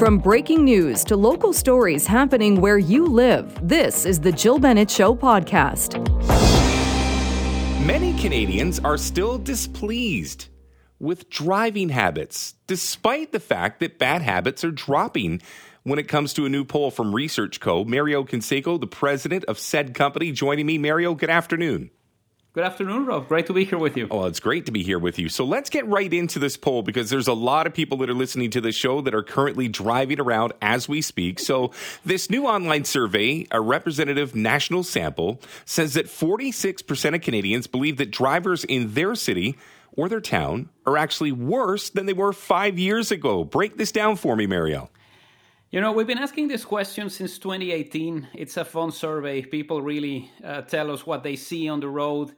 From breaking news to local stories happening where you live, this is the Jill Bennett Show podcast. Many Canadians are still displeased with driving habits, despite the fact that bad habits are dropping. When it comes to a new poll from Research Co., Mario Canseco, the president of said company, joining me. Mario, good afternoon. Good afternoon, Rob. Great to be here with you. Oh, it's great to be here with you. So let's get right into this poll because there's a lot of people that are listening to the show that are currently driving around as we speak. So this new online survey, a representative national sample, says that 46% of Canadians believe that drivers in their city or their town are actually worse than they were five years ago. Break this down for me, Mario. You know, we've been asking this question since 2018. It's a fun survey. People really uh, tell us what they see on the road.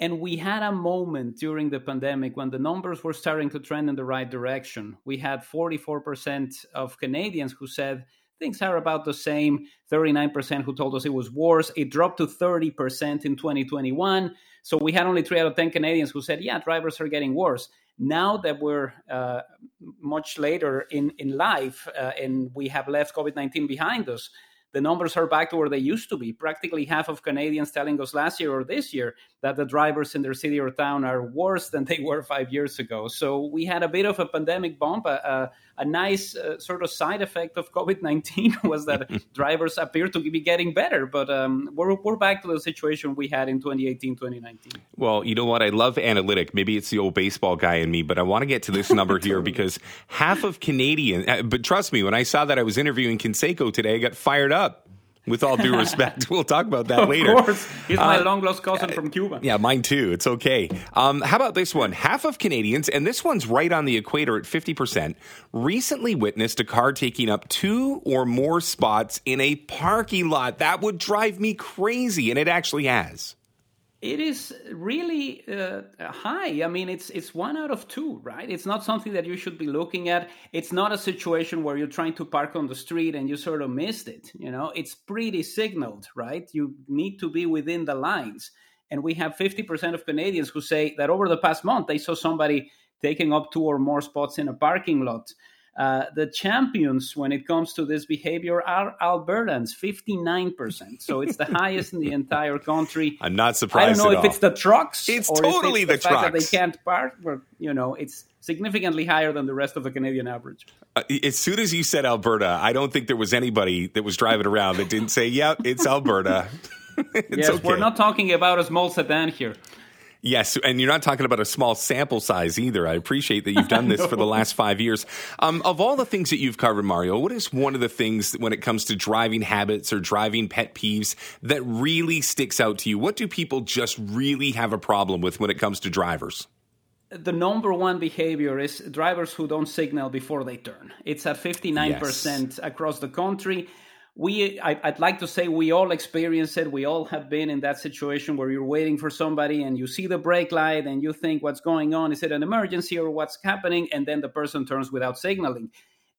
And we had a moment during the pandemic when the numbers were starting to trend in the right direction. We had 44% of Canadians who said things are about the same, 39% who told us it was worse. It dropped to 30% in 2021. So we had only three out of 10 Canadians who said, yeah, drivers are getting worse. Now that we're uh, much later in, in life uh, and we have left COVID 19 behind us, the numbers are back to where they used to be. Practically half of Canadians telling us last year or this year that the drivers in their city or town are worse than they were five years ago. So we had a bit of a pandemic bump. A, a, nice uh, sort of side effect of COVID 19 was that drivers appear to be getting better, but um, we're, we're back to the situation we had in 2018, 2019. Well, you know what? I love analytic. Maybe it's the old baseball guy in me, but I want to get to this number here because half of Canadians, uh, but trust me, when I saw that I was interviewing Canseco today, I got fired up with all due respect. we'll talk about that of later. Of course. He's my uh, long lost cousin from Cuba. Yeah, mine too. It's okay. Um, how about this one? Half of Canadians, and this one's right on the equator at 50%, recently witnessed a car taking up two or more spots in a parking lot. That would drive me crazy, and it actually has it is really uh, high. I mean, it's it's one out of two, right? It's not something that you should be looking at. It's not a situation where you're trying to park on the street and you sort of missed it. You know, it's pretty signaled, right? You need to be within the lines. And we have 50% of Canadians who say that over the past month they saw somebody taking up two or more spots in a parking lot. Uh, the champions when it comes to this behavior are Albertans, 59%. So it's the highest in the entire country. I'm not surprised. I don't know if all. it's the trucks. It's totally it's the, the fact trucks. that they can't park. But, you know, it's significantly higher than the rest of the Canadian average. Uh, as soon as you said Alberta, I don't think there was anybody that was driving around that didn't say, "Yep, yeah, it's Alberta." it's yes, okay. we're not talking about a small sedan here. Yes, and you're not talking about a small sample size either. I appreciate that you've done this for the last five years. Um, of all the things that you've covered, Mario, what is one of the things when it comes to driving habits or driving pet peeves that really sticks out to you? What do people just really have a problem with when it comes to drivers? the number one behavior is drivers who don't signal before they turn. It's at 59% yes. across the country we I, would like to say we all experience it. We all have been in that situation where you're waiting for somebody and you see the brake light and you think what's going on? Is it an emergency or what's happening? And then the person turns without signaling.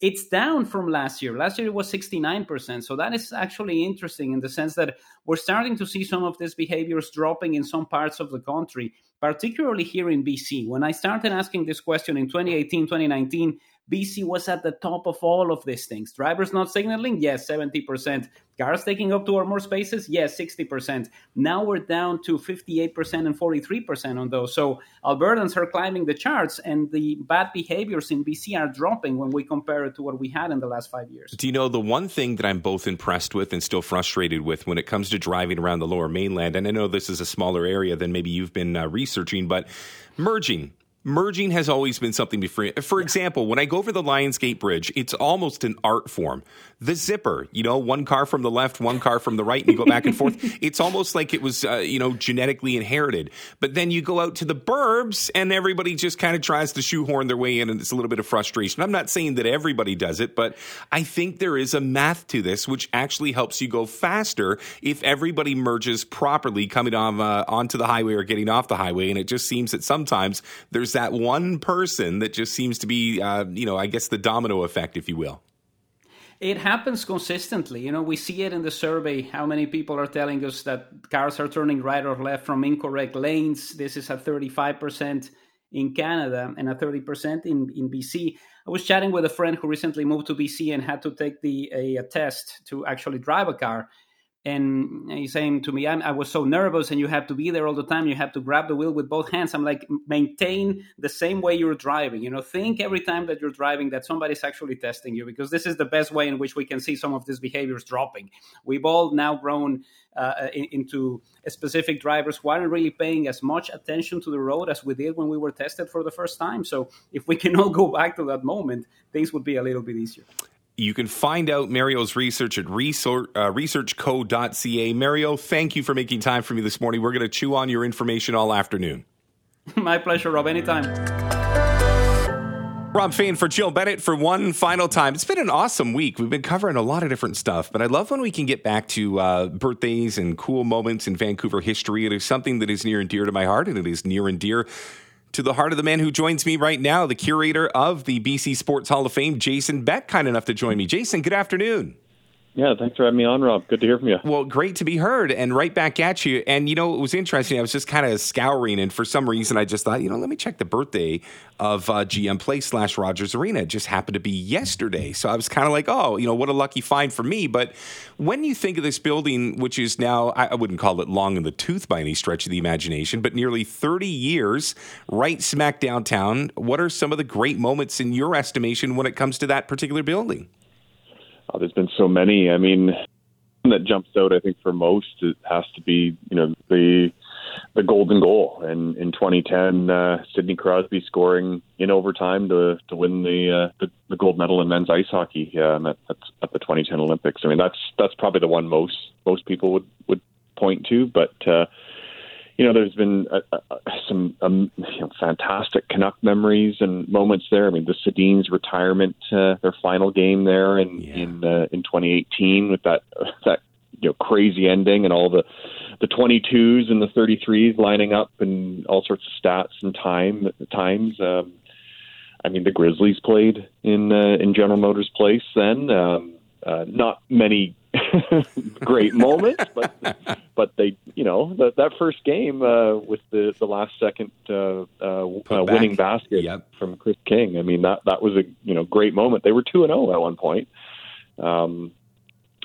It's down from last year. Last year it was 69% so that is actually interesting in the sense that we're starting to see some of these behaviors dropping in some parts of the country particularly here in bc when i started asking this question in 2018 2019 BC was at the top of all of these things. Drivers not signaling, yes, 70%. Cars taking up two or more spaces, yes, 60%. Now we're down to 58% and 43% on those. So Albertans are climbing the charts, and the bad behaviors in BC are dropping when we compare it to what we had in the last five years. Do you know the one thing that I'm both impressed with and still frustrated with when it comes to driving around the lower mainland? And I know this is a smaller area than maybe you've been uh, researching, but merging merging has always been something before. For example, when I go over the Lions Gate Bridge, it's almost an art form. The zipper, you know, one car from the left, one car from the right, and you go back and forth. It's almost like it was, uh, you know, genetically inherited. But then you go out to the burbs, and everybody just kind of tries to shoehorn their way in, and it's a little bit of frustration. I'm not saying that everybody does it, but I think there is a math to this, which actually helps you go faster if everybody merges properly coming on uh, onto the highway or getting off the highway. And it just seems that sometimes there's that one person that just seems to be, uh, you know, I guess the domino effect, if you will. It happens consistently. You know, we see it in the survey how many people are telling us that cars are turning right or left from incorrect lanes. This is at 35%. in Canada and a 30% in, in BC. I was chatting with a friend who recently moved to BC and had to take the a, a test to actually drive a car and he's saying to me, i was so nervous, and you have to be there all the time. You have to grab the wheel with both hands. I'm like, maintain the same way you're driving. You know, think every time that you're driving that somebody's actually testing you, because this is the best way in which we can see some of these behaviors dropping. We've all now grown uh, in, into specific drivers who aren't really paying as much attention to the road as we did when we were tested for the first time. So if we can all go back to that moment, things would be a little bit easier. You can find out Mario's research at research, uh, researchco.ca. Mario, thank you for making time for me this morning. We're going to chew on your information all afternoon. My pleasure, Rob. Anytime. Rob Fai for Jill Bennett for one final time. It's been an awesome week. We've been covering a lot of different stuff, but I love when we can get back to uh, birthdays and cool moments in Vancouver history. It is something that is near and dear to my heart, and it is near and dear to the heart of the man who joins me right now, the curator of the BC Sports Hall of Fame, Jason Beck, kind enough to join me. Jason, good afternoon. Yeah, thanks for having me on, Rob. Good to hear from you. Well, great to be heard and right back at you. And, you know, it was interesting. I was just kind of scouring, and for some reason, I just thought, you know, let me check the birthday of uh, GM Place slash Rogers Arena. It just happened to be yesterday. So I was kind of like, oh, you know, what a lucky find for me. But when you think of this building, which is now, I wouldn't call it long in the tooth by any stretch of the imagination, but nearly 30 years right smack downtown, what are some of the great moments in your estimation when it comes to that particular building? Oh, there's been so many. I mean, that jumps out, I think, for most, it has to be, you know, the the golden goal. And in 2010, uh, Sidney Crosby scoring in overtime to to win the uh, the, the gold medal in men's ice hockey um, at, at the 2010 Olympics. I mean, that's that's probably the one most most people would would point to. But uh, you know, there's been uh, uh, some um, you know, fantastic Canuck memories and moments there. I mean, the Sedin's retirement, uh, their final game there in yeah. in uh, in 2018 with that that you know crazy ending and all the the 22s and the 33s lining up and all sorts of stats and time times. Um, I mean, the Grizzlies played in uh, in General Motors Place then. Um, uh, not many great moments, but but they, you know, that that first game uh, with the the last second uh, uh, uh winning basket yep. from Chris King. I mean, that that was a you know great moment. They were two and zero oh at one point. Um,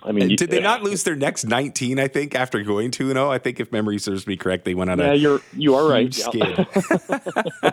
I mean, did they not lose their next 19? I think after going 2 0. I think if memory serves me correct, they went on yeah, a you're you are right. Skid.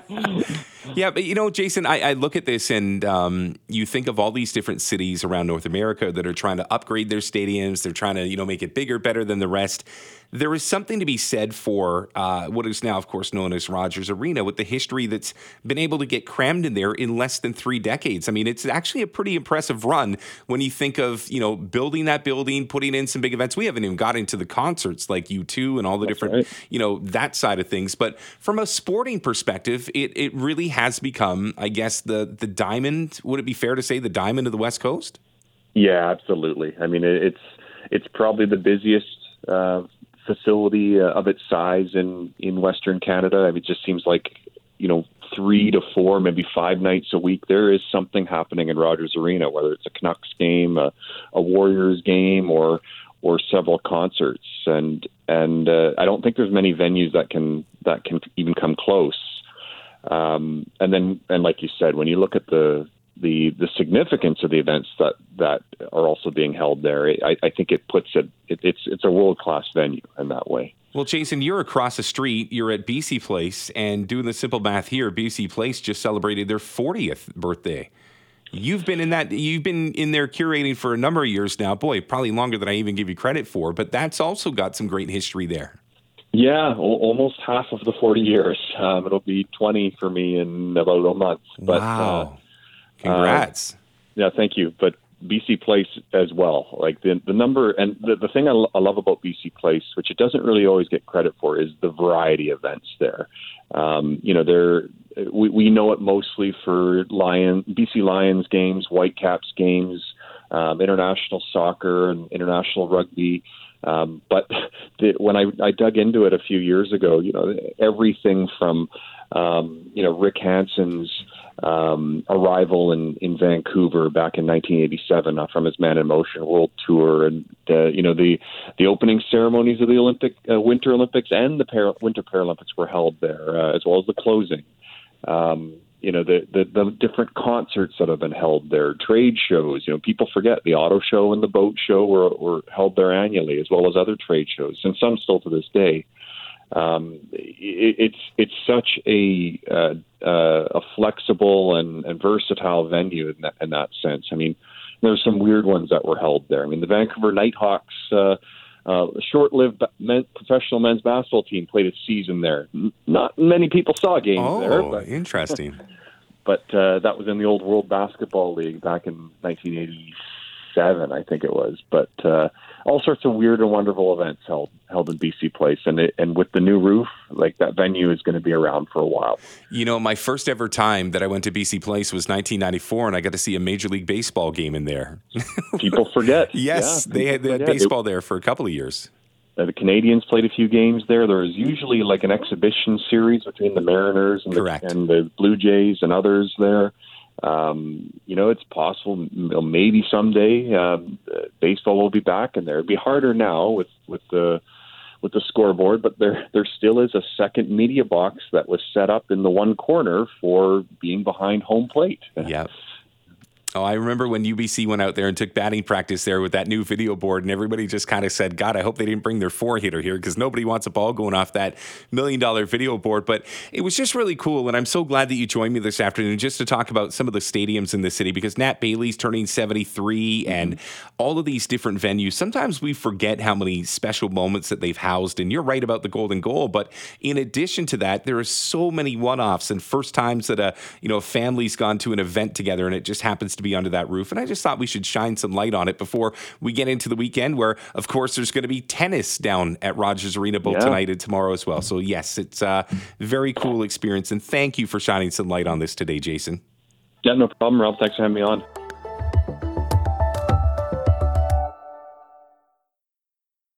yeah, but you know, Jason, I, I look at this and um, you think of all these different cities around North America that are trying to upgrade their stadiums. They're trying to you know make it bigger, better than the rest there is something to be said for uh, what is now, of course, known as Rogers Arena, with the history that's been able to get crammed in there in less than three decades. I mean, it's actually a pretty impressive run when you think of you know building that building, putting in some big events. We haven't even got into the concerts like U2 and all the that's different right. you know that side of things. But from a sporting perspective, it it really has become, I guess, the the diamond. Would it be fair to say the diamond of the West Coast? Yeah, absolutely. I mean, it's it's probably the busiest uh, facility uh, of its size in in Western Canada. I mean, it just seems like you know three to four, maybe five nights a week, there is something happening in Rogers Arena, whether it's a Canucks game, a, a Warriors game, or or several concerts. And and uh, I don't think there's many venues that can that can even come close. Um, and then and like you said, when you look at the the the significance of the events that that are also being held there, I, I think it puts it, it it's it's a world class venue in that way. Well, Jason, you're across the street. You're at BC Place, and doing the simple math here, BC Place just celebrated their 40th birthday. You've been in that. You've been in there curating for a number of years now. Boy, probably longer than I even give you credit for. But that's also got some great history there. Yeah, almost half of the 40 years. Um, it'll be 20 for me in about a month. But, wow. Uh, Congrats. Uh, yeah, thank you. But BC Place as well. Like the the number and the the thing I, lo- I love about BC Place, which it doesn't really always get credit for, is the variety of events there. Um, you know, there we we know it mostly for Lion BC Lions games, Whitecaps games, um, international soccer and international rugby. Um, but the, when I, I dug into it a few years ago, you know, everything from um, you know Rick Hansen's um, arrival in, in Vancouver back in 1987 uh, from his Man in Motion World Tour, and uh, you know the the opening ceremonies of the Olympic uh, Winter Olympics and the Para- Winter Paralympics were held there, uh, as well as the closing. Um, you know the, the the different concerts that have been held there, trade shows. You know, people forget the auto show and the boat show were, were held there annually, as well as other trade shows, and some still to this day. Um, it, it's it's such a uh, uh, a flexible and, and versatile venue in that, in that sense. I mean, there's some weird ones that were held there. I mean, the Vancouver Nighthawks. Uh, uh, a short-lived men, professional men's basketball team played a season there. Not many people saw games oh, there. Oh, interesting. but uh, that was in the old World Basketball League back in 1987, I think it was. But uh, all sorts of weird and wonderful events held held in BC Place, and it, and with the new roof, like that venue is going to be around for a while. You know, my first ever time that I went to BC Place was 1994, and I got to see a Major League Baseball game in there. people forget. yes, yeah, they, had, they had baseball there for a couple of years. Uh, the Canadians played a few games there. There was usually like an exhibition series between the Mariners and, the, and the Blue Jays and others there. Um, you know, it's possible maybe someday uh, baseball will be back in there. It'd be harder now with with the with the scoreboard, but there there still is a second media box that was set up in the one corner for being behind home plate. Yeah. Oh, I remember when UBC went out there and took batting practice there with that new video board, and everybody just kind of said, God, I hope they didn't bring their four hitter here because nobody wants a ball going off that million dollar video board. But it was just really cool. And I'm so glad that you joined me this afternoon just to talk about some of the stadiums in the city because Nat Bailey's turning 73 mm-hmm. and all of these different venues. Sometimes we forget how many special moments that they've housed. And you're right about the golden goal. But in addition to that, there are so many one offs and first times that a, you know, a family's gone to an event together and it just happens to be under that roof. And I just thought we should shine some light on it before we get into the weekend, where, of course, there's going to be tennis down at Rogers Arena both yeah. tonight and tomorrow as well. So, yes, it's a very cool experience. And thank you for shining some light on this today, Jason. Yeah, no problem, Rob. Thanks for having me on.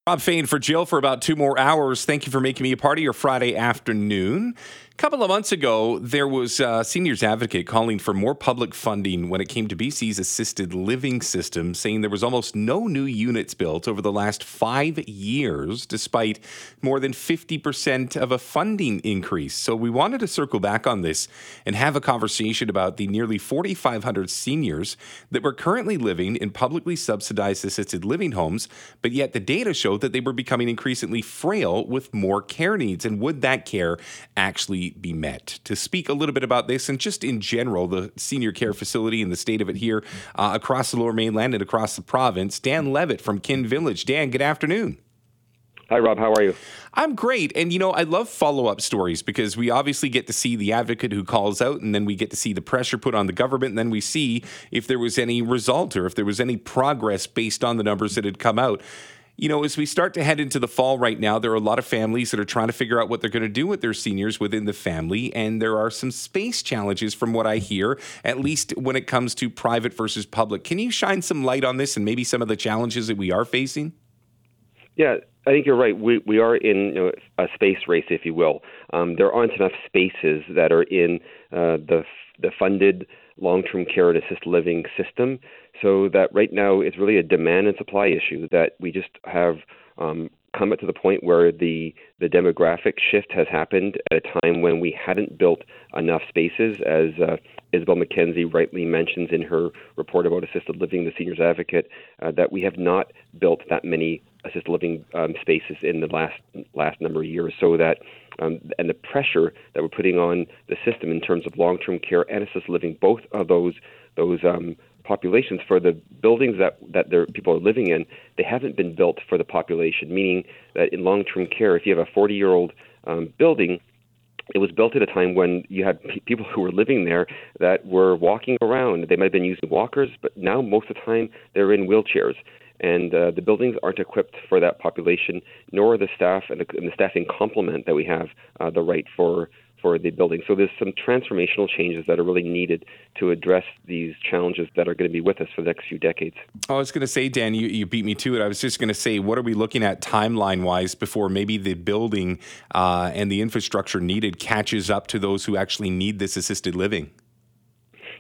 Rob Fai for Jill for about two more hours. Thank you for making me a part of your Friday afternoon couple of months ago, there was a seniors advocate calling for more public funding when it came to BC's assisted living system, saying there was almost no new units built over the last five years, despite more than 50% of a funding increase. So we wanted to circle back on this and have a conversation about the nearly 4,500 seniors that were currently living in publicly subsidized assisted living homes, but yet the data showed that they were becoming increasingly frail with more care needs. And would that care actually be met. To speak a little bit about this and just in general, the senior care facility and the state of it here uh, across the lower mainland and across the province, Dan Levitt from Kin Village. Dan, good afternoon. Hi, Rob. How are you? I'm great. And, you know, I love follow up stories because we obviously get to see the advocate who calls out, and then we get to see the pressure put on the government, and then we see if there was any result or if there was any progress based on the numbers that had come out you know, as we start to head into the fall right now, there are a lot of families that are trying to figure out what they're going to do with their seniors within the family. And there are some space challenges from what I hear, at least when it comes to private versus public. Can you shine some light on this and maybe some of the challenges that we are facing? Yeah, I think you're right. We we are in you know, a space race, if you will. Um, there aren't enough spaces that are in uh, the the funded long-term care and assisted living system so that right now it's really a demand and supply issue that we just have um, come to the point where the the demographic shift has happened at a time when we hadn't built enough spaces, as uh, Isobel Mackenzie rightly mentions in her report about assisted living, the Seniors Advocate, uh, that we have not built that many assisted living um, spaces in the last last number of years, so that um, and the pressure that we're putting on the system in terms of long-term care and assisted living, both of those those um, populations for the buildings that that their people are living in, they haven't been built for the population. Meaning that in long-term care, if you have a 40-year-old um, building, it was built at a time when you had p- people who were living there that were walking around. They might have been using walkers, but now most of the time they're in wheelchairs. And uh, the buildings aren't equipped for that population, nor are the staff and the, and the staffing complement that we have uh, the right for for the building. So there's some transformational changes that are really needed to address these challenges that are going to be with us for the next few decades. I was going to say, Dan, you, you beat me to it. I was just going to say, what are we looking at timeline wise before maybe the building uh, and the infrastructure needed catches up to those who actually need this assisted living?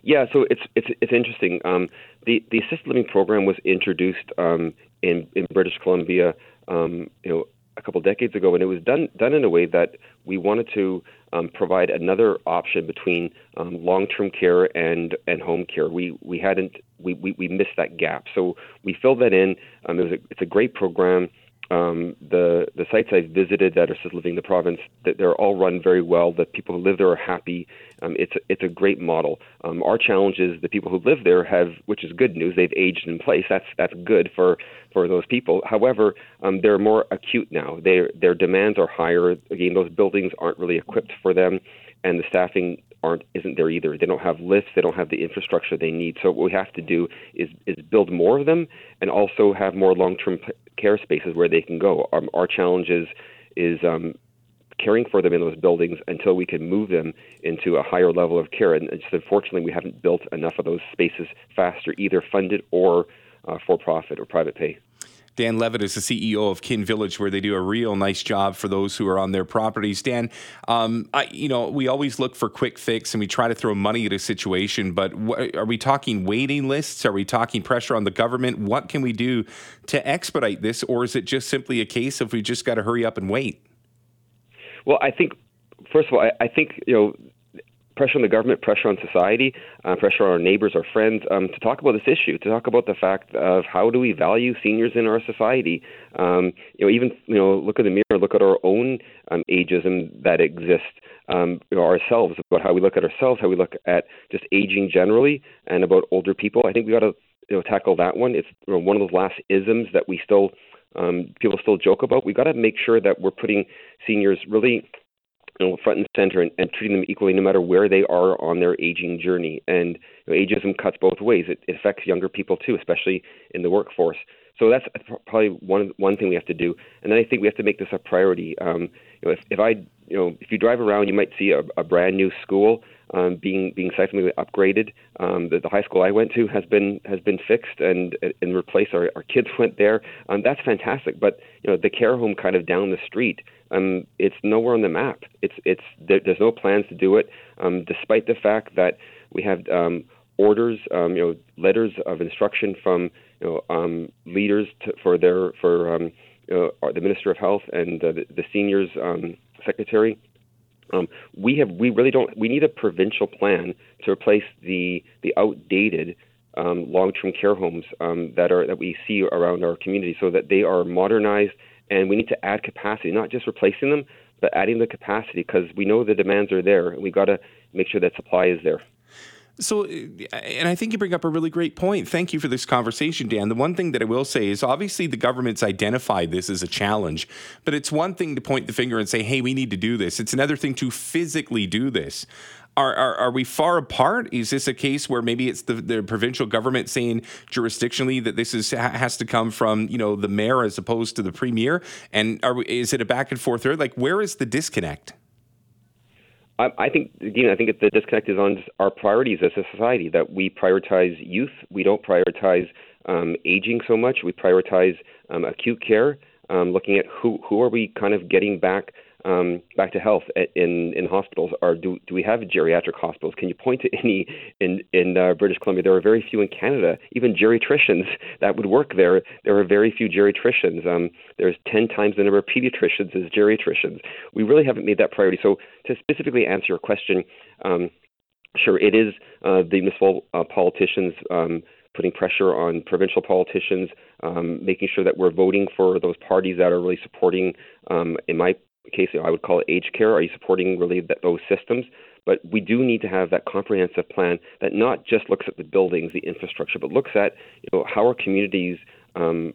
Yeah, so it's it's it's interesting. Um, the the assisted living program was introduced um, in in British Columbia, um, you know, a couple decades ago, and it was done done in a way that we wanted to um, provide another option between um, long-term care and and home care. We we hadn't we, we, we missed that gap, so we filled that in. Um, it was a, it's a great program. Um, the the sites I've visited that are assisted living in the province, that they're all run very well. The people who live there are happy. Um, it's a, it's a great model. Um, our challenge is the people who live there have, which is good news. They've aged in place. That's that's good for for those people. However, um, they're more acute now. Their their demands are higher. Again, those buildings aren't really equipped for them, and the staffing aren't isn't there either. They don't have lifts. They don't have the infrastructure they need. So what we have to do is is build more of them, and also have more long term care spaces where they can go. Um, our challenge is is um, caring for them in those buildings until we can move them into a higher level of care. And just unfortunately, we haven't built enough of those spaces faster, either funded or uh, for profit or private pay. Dan Levitt is the CEO of Kin Village, where they do a real nice job for those who are on their properties. Dan, um, I, you know, we always look for quick fix and we try to throw money at a situation, but wh- are we talking waiting lists? Are we talking pressure on the government? What can we do to expedite this, or is it just simply a case of we just got to hurry up and wait? Well, I think first of all, I, I think you know pressure on the government, pressure on society, uh, pressure on our neighbors, our friends, um, to talk about this issue, to talk about the fact of how do we value seniors in our society. Um, you know, even you know, look at the mirror, look at our own um, ageism that exists. Um, you know, ourselves about how we look at ourselves, how we look at just aging generally, and about older people. I think we got to you know tackle that one. It's you know, one of those last isms that we still um, people still joke about. We got to make sure that we're putting seniors really you know, front and center and, and, treating them equally no matter where they are on their aging journey. And you know, ageism cuts both ways. It, it, affects younger people too, especially in the workforce. So that's probably one one thing we have to do. And then I think we have to make this a priority. Um, you know, if, if I, you know, if you drive around, you might see a, a brand new school um, being being seismically upgraded. Um, the, the high school I went to has been has been fixed and and replaced. Our, our kids went there. Um, that's fantastic. But you know, the care home kind of down the street, um, it's nowhere on the map. It's it's there, there's no plans to do it, um, despite the fact that we have um, orders, um, you know, letters of instruction from you know um, leaders to, for their for um, know, the Minister of Health and uh, the, the seniors um, secretary um, we have we really don't we need a provincial plan to replace the the outdated um, long-term care homes um, that are that we see around our community, so that they are modernized, and we need to add capacity, not just replacing them, but adding the capacity because we know the demands are there, we got to make sure that supply is there. So, and I think you bring up a really great point. Thank you for this conversation, Dan. The one thing that I will say is obviously the government's identified this as a challenge, but it's one thing to point the finger and say, hey, we need to do this. It's another thing to physically do this. Are, are, are, we far apart? Is this a case where maybe it's the, the provincial government saying jurisdictionally that this is has to come from you know the mayor as opposed to the premier? And are we, is it a back and forth? Like where is the disconnect? I, think again, I think the disconnect is on our priorities as a society. That we prioritize youth, we don't prioritize um, aging so much. We prioritize um, acute care, um, looking at who who are we kind of getting back um, back to health in in hospitals? Or do do we have geriatric hospitals? Can you point to any in in uh, British Columbia? There are very few in Canada. Even geriatricians that would work there. There are very few geriatricians. Um, there's ten times the number of pediatricians as geriatricians. We really haven't made that priority. So to specifically answer your question. Um, Sure, it is uh, the municipal uh, politicians um, putting pressure on provincial politicians, um, making sure that we're voting for those parties that are really supporting, um, in my case, I would call it age care. Are you supporting really that, those systems? But we do need to have that comprehensive plan that not just looks at the buildings, the infrastructure, but looks at you know how are communities um,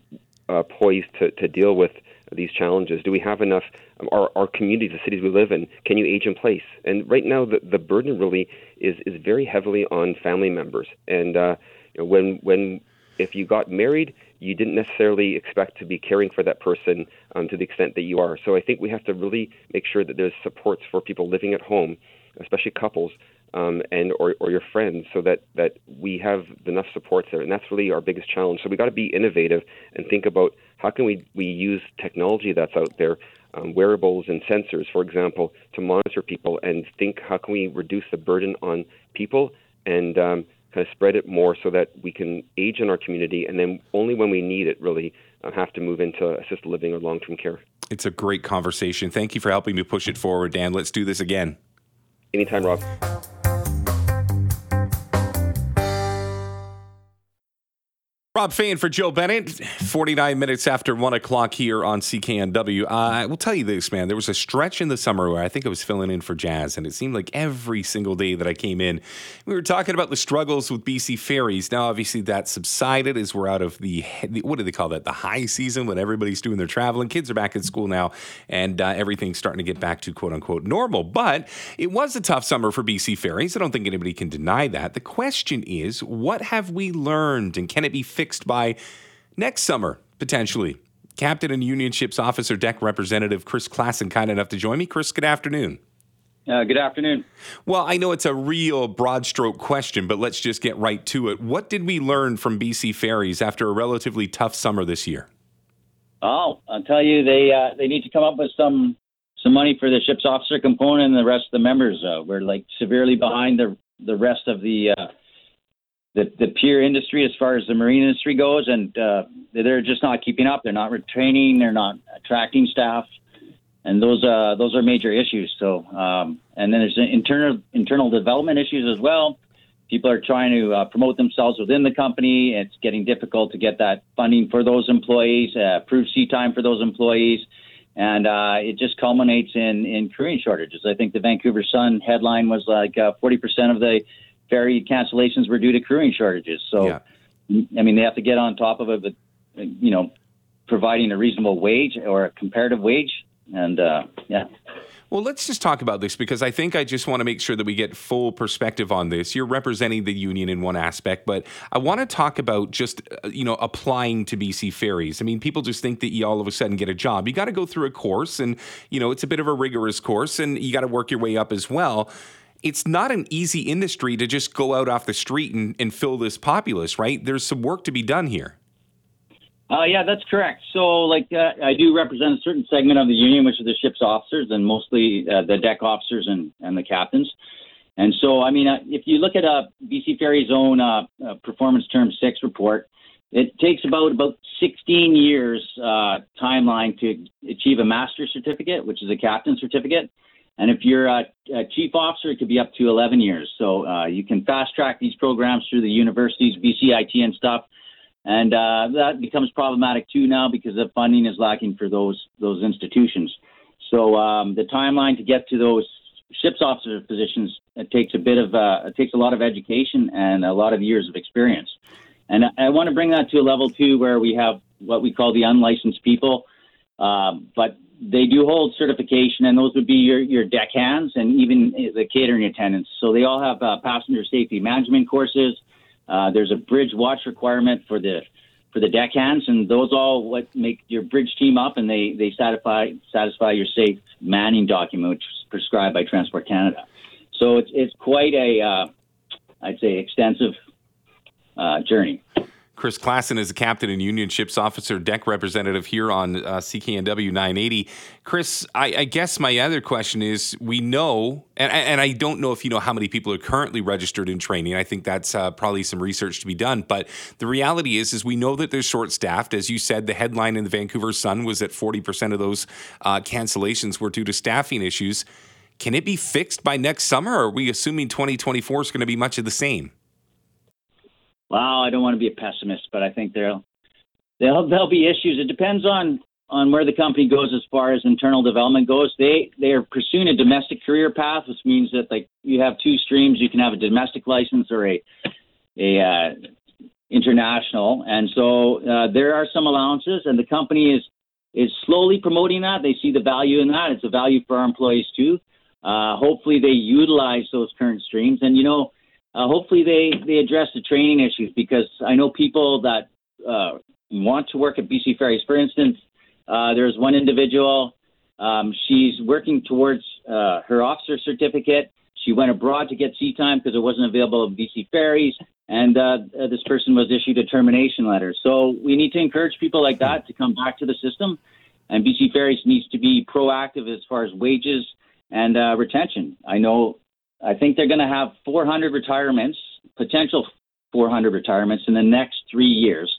uh, poised to, to deal with these challenges? Do we have enough? Um, our, our communities, the cities we live in, can you age in place? And right now, the, the burden really is is very heavily on family members. And uh, you know, when when if you got married, you didn't necessarily expect to be caring for that person um, to the extent that you are. So I think we have to really make sure that there's supports for people living at home, especially couples, um, and or, or your friends, so that that we have enough supports there. And that's really our biggest challenge. So we got to be innovative and think about how can we we use technology that's out there. Um, wearables and sensors, for example, to monitor people and think how can we reduce the burden on people and um, kind of spread it more so that we can age in our community, and then only when we need it really uh, have to move into assisted living or long term care. It's a great conversation. Thank you for helping me push it forward, Dan. Let's do this again. Anytime, Rob. Rob Fai for Jill Bennett, 49 minutes after 1 o'clock here on CKNW. Uh, I will tell you this, man. There was a stretch in the summer where I think I was filling in for Jazz, and it seemed like every single day that I came in, we were talking about the struggles with BC Ferries. Now, obviously, that subsided as we're out of the, what do they call that, the high season when everybody's doing their traveling. Kids are back at school now, and uh, everything's starting to get back to quote unquote normal. But it was a tough summer for BC Ferries. I don't think anybody can deny that. The question is, what have we learned, and can it be fixed? Fixed by next summer, potentially. Captain and Union Ships Officer Deck Representative Chris Klassen, kind enough to join me. Chris, good afternoon. Uh, good afternoon. Well, I know it's a real broad stroke question, but let's just get right to it. What did we learn from BC Ferries after a relatively tough summer this year? Oh, I'll tell you, they uh, they need to come up with some some money for the ship's officer component and the rest of the members. Uh, we're like severely behind the the rest of the uh, the, the peer industry as far as the marine industry goes, and uh, they're just not keeping up. They're not retraining. They're not attracting staff, and those uh, those are major issues. So, um, and then there's internal internal development issues as well. People are trying to uh, promote themselves within the company. It's getting difficult to get that funding for those employees, uh, approved seat time for those employees, and uh, it just culminates in in crewing shortages. I think the Vancouver Sun headline was like uh, 40% of the ferry cancellations were due to crewing shortages. So, yeah. I mean, they have to get on top of it, but you know, providing a reasonable wage or a comparative wage, and uh, yeah. Well, let's just talk about this because I think I just want to make sure that we get full perspective on this. You're representing the union in one aspect, but I want to talk about just uh, you know applying to BC Ferries. I mean, people just think that you all of a sudden get a job. You got to go through a course, and you know it's a bit of a rigorous course, and you got to work your way up as well it's not an easy industry to just go out off the street and, and fill this populace, right? There's some work to be done here. Uh, yeah, that's correct. So, like, uh, I do represent a certain segment of the union, which is the ship's officers and mostly uh, the deck officers and, and the captains. And so, I mean, uh, if you look at uh, BC Ferry's own uh, performance term six report, it takes about about 16 years timeline to achieve a master certificate, which is a captain certificate. And if you're a, a, chief officer, it could be up to 11 years. So uh, you can fast track these programs through the universities, BCIT, and stuff. And uh, that becomes problematic too now because the funding is lacking for those those institutions. So um, the timeline to get to those ships officer positions it takes a bit of uh, it takes a lot of education and a lot of years of experience. And I, I want to bring that to a level too where we have what we call the unlicensed people. Um, but they do hold certification, and those would be your, your deck hands and even the catering attendants. So they all have uh, passenger safety management courses. Uh, there's a bridge watch requirement for the for the deckhands, and those all what make your bridge team up, and they they satisfy satisfy your safe manning document, which is prescribed by Transport Canada. So it's it's quite a uh, I'd say extensive uh, journey. Chris Klassen is a captain and union ships officer deck representative here on uh, CKNW 980. Chris, I, I, guess my other question is we know, and, and, I don't know if you know how many people are currently registered in training. I think that's uh, probably some research to be done. But the reality is, is we know that they're short staffed. As you said, the headline in the Vancouver Sun was that 40% of those uh, cancellations were due to staffing issues. Can it be fixed by next summer, or are we assuming 2024 is going to be much of the same? Well, I don't want to be a pessimist, but I think there'll there'll there'll be issues. It depends on on where the company goes as far as internal development goes. They they are pursuing a domestic career path, which means that like you have two streams. You can have a domestic license or a a uh, international, and so uh, there are some allowances, and the company is is slowly promoting that. They see the value in that. It's a value for our employees too. Uh, hopefully, they utilize those current streams, and you know uh, hopefully they they address the training issues because I know people that uh, want to work at BC Ferries. For instance, uh, there's one individual. Um, she's working towards uh, her officer certificate. She went abroad to get sea time because it wasn't available at BC Ferries, and uh, uh, this person was issued a termination letter. So we need to encourage people like that to come back to the system, and BC Ferries needs to be proactive as far as wages and retention. I know I think they're going to have 400 retirements, potential 400 retirements in the next three years.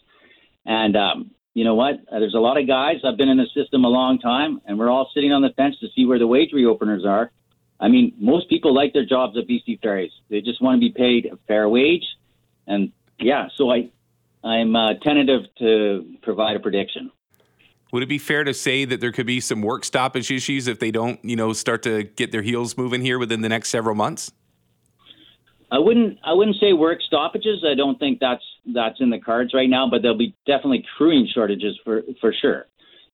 And um, you know what? Uh, there's a lot of guys. I've been in the system a long time, and we're all sitting on the fence to see where the wage reopeners are. I mean, most people like their jobs at BC Ferries. They just want to be paid a fair wage, and yeah. So I, I'm uh, tentative to provide a prediction. Would it be fair to say that there could be some work stoppage issues if they don't, you know, start to get their heels moving here within the next several months? I wouldn't. I wouldn't say work stoppages. I don't think that's that's in the cards right now. But there'll be definitely crewing shortages for for sure.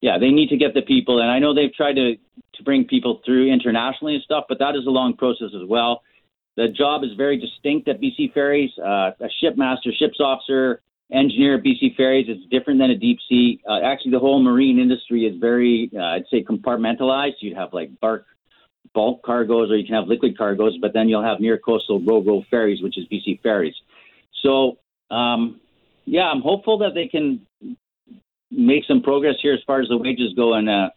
Yeah, they need to get the people, and I know they've tried to to bring people through internationally and stuff, but that is a long process as well. The job is very distinct at BC Ferries. Uh, a shipmaster, ships officer, engineer at BC Ferries is different than a deep sea. Uh, actually, the whole marine industry is very, uh, I'd say, compartmentalized. You'd have like bark bulk cargoes or you can have liquid cargoes, but then you'll have near coastal ro-ro ferries, which is BC Ferries. So, um, yeah, I'm hopeful that they can make some progress here as far as the wages go and uh,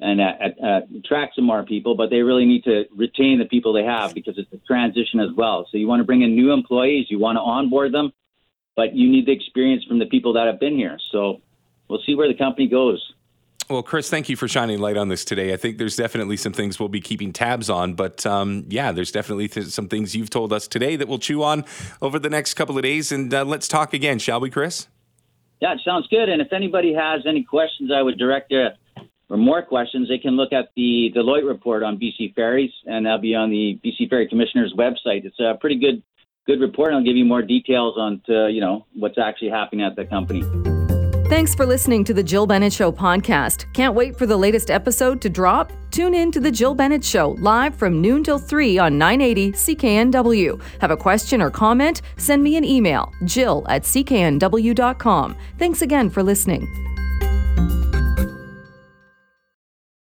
and uh, uh, attract some more people. But they really need to retain the people they have because it's a transition as well. So you want to bring in new employees, you want to onboard them, but you need the experience from the people that have been here. So we'll see where the company goes. Well, Chris, thank you for shining light on this today. I think there's definitely some things we'll be keeping tabs on, but um, yeah, there's definitely th- some things you've told us today that we'll chew on over the next couple of days. And uh, let's talk again, shall we, Chris? Yeah, it sounds good. And if anybody has any questions, I would direct you, or more questions, they can look at the Deloitte report on BC Ferries, and that'll be on the BC Ferry Commissioner's website. It's a pretty good good report, and I'll give you more details on to, you know what's actually happening at the company. Thanks for listening to the Jill Bennett Show podcast. Can't wait for the latest episode to drop? Tune in to the Jill Bennett Show live from noon till 3 on 980 CKNW. Have a question or comment? Send me an email, jill at cknw.com. Thanks again for listening.